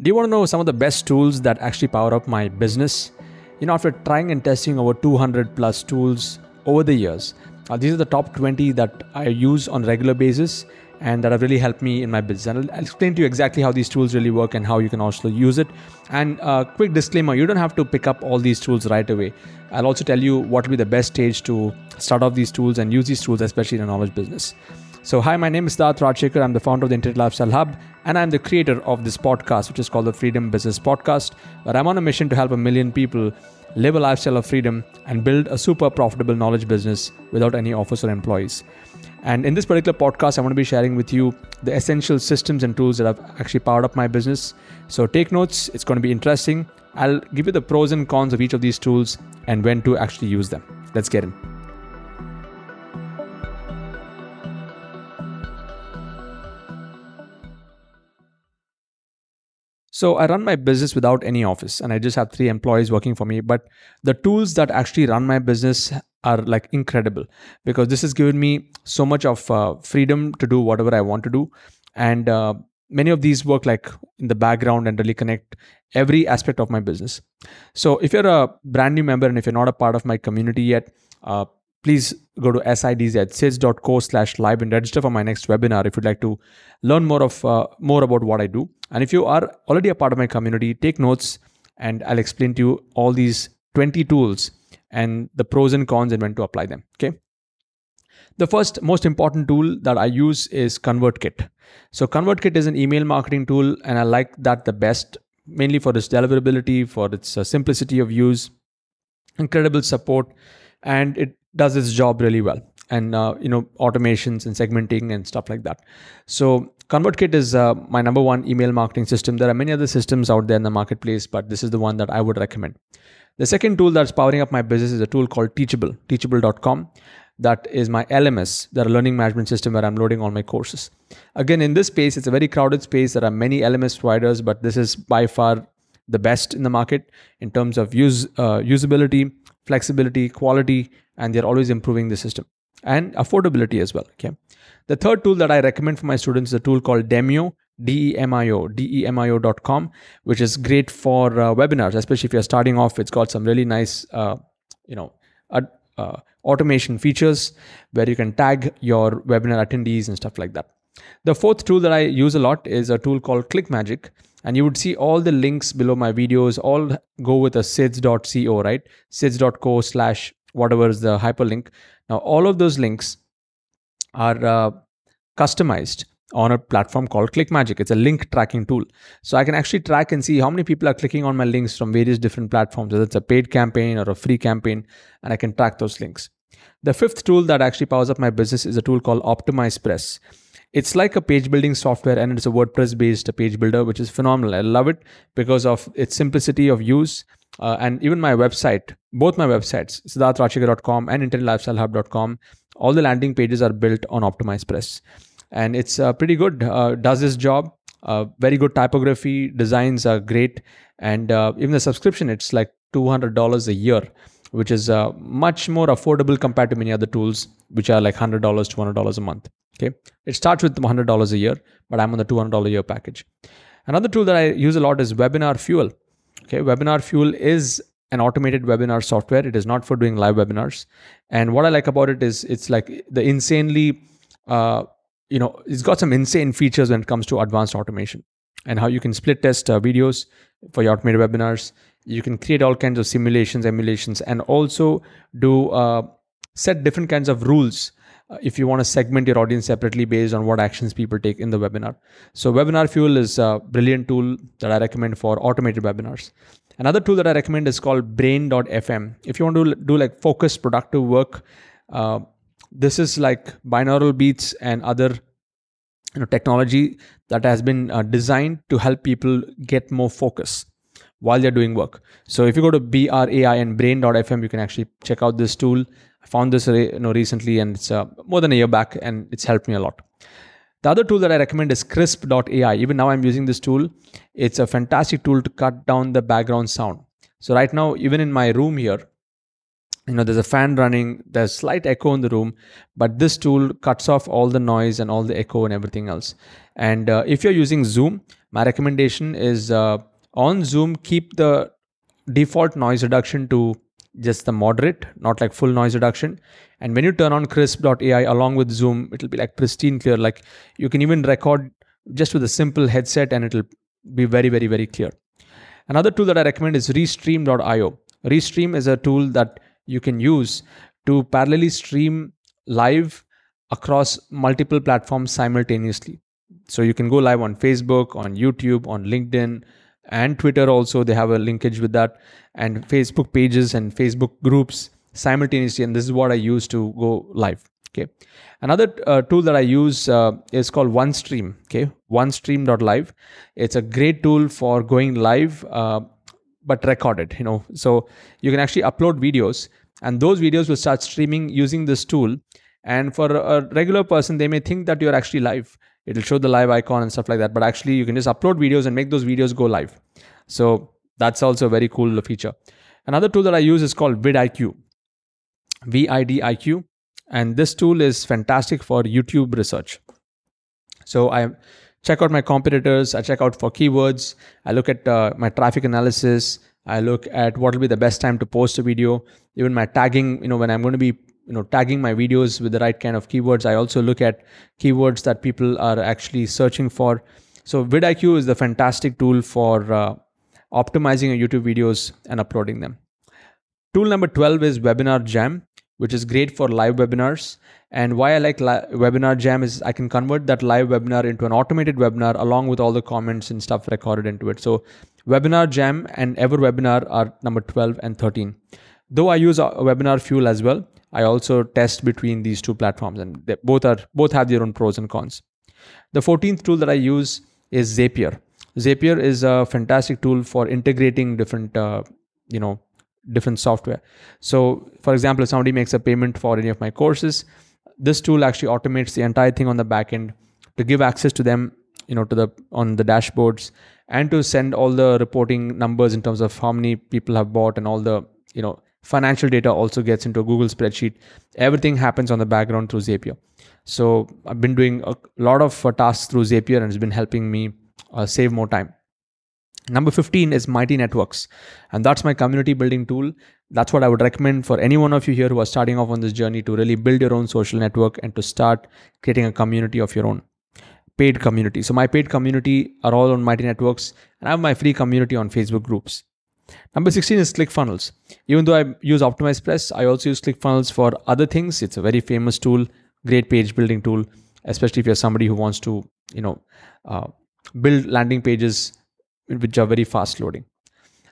Do you want to know some of the best tools that actually power up my business? You know, after trying and testing over 200 plus tools over the years, uh, these are the top 20 that I use on regular basis and that have really helped me in my business. And I'll, explain to you exactly how these tools really work and how you can also use it. And uh, quick disclaimer you don't have to pick up all these tools right away. I'll also tell you what will be the best stage to start off these tools and use these tools, especially in a knowledge business. So, hi, my name is Siddharth Rajsekar. I'm the founder of the Internet Lifestyle Hub, and I'm the creator of this podcast, which is called the Freedom Business Podcast, where I'm on a mission to help a million people live a lifestyle of freedom and build a super profitable knowledge business without any office or employees. And in this particular podcast, I'm going to be sharing with you the essential systems and tools that have actually powered up my business. So take notes, it's going to be interesting. I'll give you the pros and cons of each of these tools and when to actually use them. Let's get in. So I run my business without any office and I just have three employees working for me. But the tools that actually run my business are like incredible because this has given me so much of uh, freedom to do whatever I want to do. And uh, many of these work like in the background and really connect every aspect of my business. So if you're a brand new member and if you're not a part of my community yet, uh, please go to sidz.sids.co slash live and register for my next webinar if you'd like to learn more of uh, more about what I do. And if you are already a part of my community, take notes and I'll explain to you all these 20 tools and the pros and cons and when to apply them. Okay. The first most important tool that I use is ConvertKit. So ConvertKit is an email marketing tool and I like that the best mainly for its deliverability, for its uh, simplicity of use, incredible support, and it does its job really well. And uh, you know automations and segmenting and stuff like that. So convertkit is uh, my number one email marketing system. There are many other systems out there in the marketplace but this is the one that i would recommend. The second tool that's powering up my business is a tool called teachable teachable.com that is my lms the learning management system where i'm loading all my courses. Again in this space it's a very crowded space. There are many lms providers but this is by far the best in the market in terms of use uh, usability flexibility quality and they're always improving the system and affordability as well. Okay. The third tool that I recommend for my students is a tool called Demio, D-E-M-I-O, D-E-M-I-O.com, which is great for uh, webinars, especially if you're starting off. It's got some really nice, uh, you know, uh, automation features where you can tag your webinar attendees and stuff like that. The fourth tool that I use a lot is a tool called ClickMagick. And you would see all the links below my videos all go with a sids.co, right? sids.co slash whatever is the hyperlink. Now, all of those links are uh, customized on a platform called ClickMagick. It's a link tracking tool. So I can actually track and see how many people are clicking on my links from various different platforms, whether it's a paid campaign or a free campaign, and I can track those links. The fifth tool that actually powers up my business is a tool called OptimizePress. It's like a page building software and it's a WordPress based page builder, which is phenomenal. I love it because of its simplicity of use uh, and even my website, both my websites, siddharthrajsekar.com and internetlifestylehub.com, all the landing pages are built on OptimizePress. And it's uh, pretty good, uh, does this job. Uh, very good typography, designs are great. And uh, even the subscription, it's like $200 a year, which is uh, much more affordable compared to many other tools, which are like $100, $200 a month. Okay. It starts with $100 a year, but I'm on the $200 a year package. Another tool that I use a lot is Webinar Fuel. Okay, Webinar Fuel is an automated webinar software. It is not for doing live webinars. And what I like about it is it's like the insanely, uh, you know, it's got some insane features when it comes to advanced automation and how you can split test uh, videos for your automated webinars. You can create all kinds of simulations, emulations, and also do uh, set different kinds of rules if you want to segment your audience separately based on what actions people take in the webinar. So, Webinar Fuel is a brilliant tool that I recommend for automated webinars. Another tool that I recommend is called Brain.fm. If you want to do like focused, productive work, uh, this is like binaural beats and other you know technology that has been uh, designed to help people get more focus while they're doing work. So if you go to brain.fm, you can actually check out this tool found this you know recently and it's uh, more than a year back and it's helped me a lot. The other tool that i recommend is krisp.ai even now i'm using this tool. It's a fantastic tool to cut down the background sound. So right now even in my room here you know there's a fan running there's slight echo in the room but this tool cuts off all the noise and all the echo and everything else. And uh, if you're using zoom my recommendation is uh, on Zoom, keep the default noise reduction to just the moderate, not like full noise reduction. And when you turn on krisp.ai along with Zoom, it'll be like pristine clear. Like you can even record just with a simple headset and it'll be very, very, very clear. Another tool that I recommend is restream.io. Restream is a tool that you can use to parallelly stream live across multiple platforms simultaneously. So you can go live on Facebook, on YouTube, on LinkedIn, and Twitter also. They have a linkage with that, and Facebook pages and Facebook groups simultaneously. And this is what I use to go live. Okay. Another uh, tool that I use uh, is called OneStream. Okay, OneStream.live. It's a great tool for going live, uh, but recorded. You know, so you can actually upload videos, and those videos will start streaming using this tool. And for a regular person, they may think that you're actually live. It'll show the live icon and stuff like that. But actually, you can just upload videos and make those videos go live. So that's also a very cool feature. Another tool that I use is called vidIQ. VIDIQ and this tool is fantastic for youtube research so i check out my competitors i check out for keywords i look at uh, my traffic analysis i look at what will be the best time to post a video even my tagging you know when i'm going to be you know tagging my videos with the right kind of keywords i also look at keywords that people are actually searching for so vidiq is the fantastic tool for uh, optimizing your youtube videos and uploading them tool number 12 is webinar jam which is great for live webinars. And why I like li- Webinar Jam is I can convert that live webinar into an automated webinar along with all the comments and stuff recorded into it. So Webinar Jam and EverWebinar are number 12 and 13. Though I use Webinar Fuel as well, I also test between these two platforms and they both are both have their own pros and cons. The 14th tool that I use is Zapier. Zapier is a fantastic tool for integrating different uh, you know different software. So, for example, if somebody makes a payment for any of my courses, this tool actually automates the entire thing on the back end to give access to them, you know, to the on the dashboards and to send all the reporting numbers in terms of how many people have bought and all the, you know, financial data also gets into a Google spreadsheet. Everything happens on the background through Zapier. So I've been doing a lot of uh, tasks through Zapier and it's been helping me uh, save more time. Number 15 is Mighty Networks, and that's my community building tool. That's what I would recommend for any one of you here who are starting off on this journey to really build your own social network and to start creating a community of your own. Paid community. So, my paid community are all on Mighty Networks, and I have my free community on Facebook groups. Number 16 is ClickFunnels. Even though I use OptimizePress, I also use ClickFunnels for other things. It's a very famous tool, great page building tool, especially if you're somebody who wants to, you know, uh, build landing pages which are very fast loading.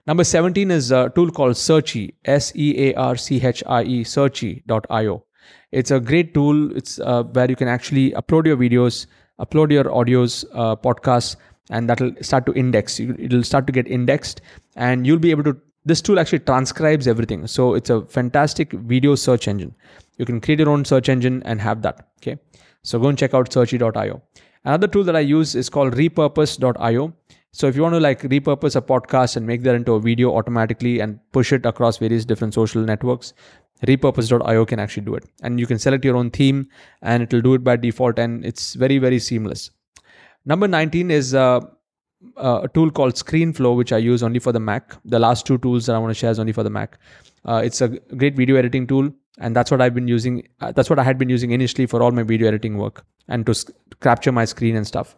Number 17 is a tool called Searchie, S E A R C H I E, searchie.io. It's a great tool. It's uh, where you can actually upload your videos, upload your audios, uh, podcasts, and that'll start to index. It'll start to get indexed, and you'll be able to. This tool actually transcribes everything. So it's a fantastic video search engine. You can create your own search engine and have that. Okay. So go and check out searchie.io. Another tool that I use is called repurpose.io. So if you want to like repurpose a podcast and make that into a video automatically and push it across various different social networks, repurpose.io can actually do it. And you can select your own theme and it will do it by default and it's very, very seamless. Number 19 is uh, uh, a tool called ScreenFlow, which I use only for the Mac. The last two tools that I want to share is only for the Mac. Uh, it's a great video editing tool, and that's what I've been using. Uh, that's what I had been using initially for all my video editing work and to sc- capture my screen and stuff.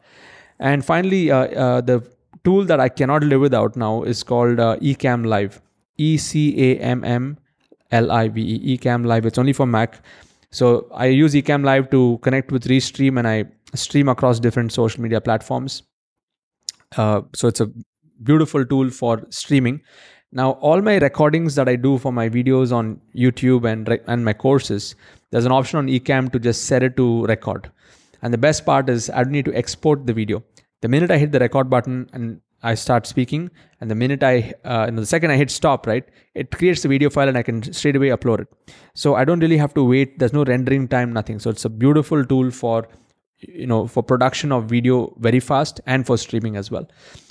And finally, uh, uh, the tool that I cannot live without now is called uh, Ecamm Live. E C A M M L I V E. Ecamm Live. It's only for Mac. So I use Ecamm Live to connect with Restream and I stream across different social media platforms. Uh, so it's a beautiful tool for streaming. Now, all my recordings that I do for my videos on YouTube and, and my courses, there's an option on Ecamm to just set it to record. And the best part is I don't need to export the video the minute I hit the record button and I start speaking, and the minute I, uh, you know, the second I hit stop, right, it creates the video file and I can straight away upload it. So I don't really have to wait. There's no rendering time, nothing. So it's a beautiful tool for, you know, for production of video very fast and for streaming as well.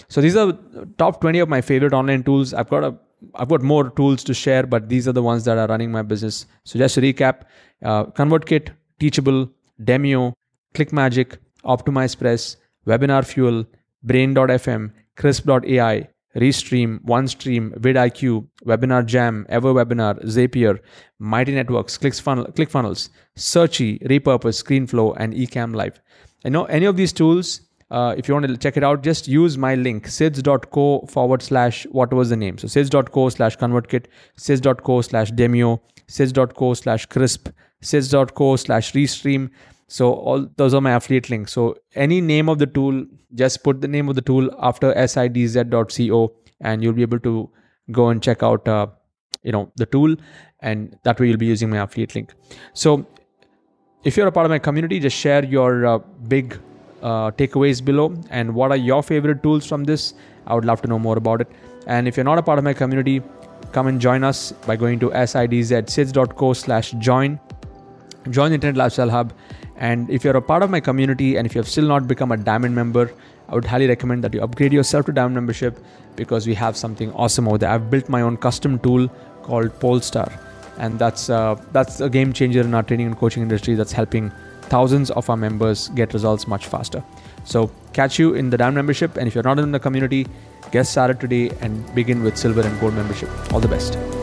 So these are top 20 of my favorite online tools. I've got a, I've got more tools to share, but these are the ones that are running my business. So just to recap, uh, ConvertKit, Teachable, Demio, ClickMagick, OptimizePress, Webinar Fuel, Brain.fm, Krisp.ai, Restream, OneStream, vidIQ, Webinar Jam, EverWebinar, Zapier, Mighty Networks, ClickFunnels, Searchie, Repurpose, ScreenFlow, and Ecamm Live. I know any of these tools, uh, if you want to check it out, just use my link, sids.co forward slash what was the name. So sids.co slash convertkit, sids.co slash demio, sids.co slash Krisp, sids.co slash restream. So all those are my affiliate links. So any name of the tool, just put the name of the tool after sids.co and you'll be able to go and check out uh, you know the tool and that way you'll be using my affiliate link. So if you're a part of my community, just share your uh, big uh, takeaways below and what are your favorite tools from this. I would love to know more about it. And if you're not a part of my community, come and join us by going to sids.co slash join. Join the Internet Lifestyle Hub and if you're a part of my community and if you have still not become a diamond member, I would highly recommend that you upgrade yourself to diamond membership because we have something awesome over there. I've built my own custom tool called Polestar, and that's uh, that's a game changer in our training and coaching industry. That's helping thousands of our members get results much faster. So catch you in the diamond membership, and if you're not in the community, get started today and begin with silver and gold membership. All the best.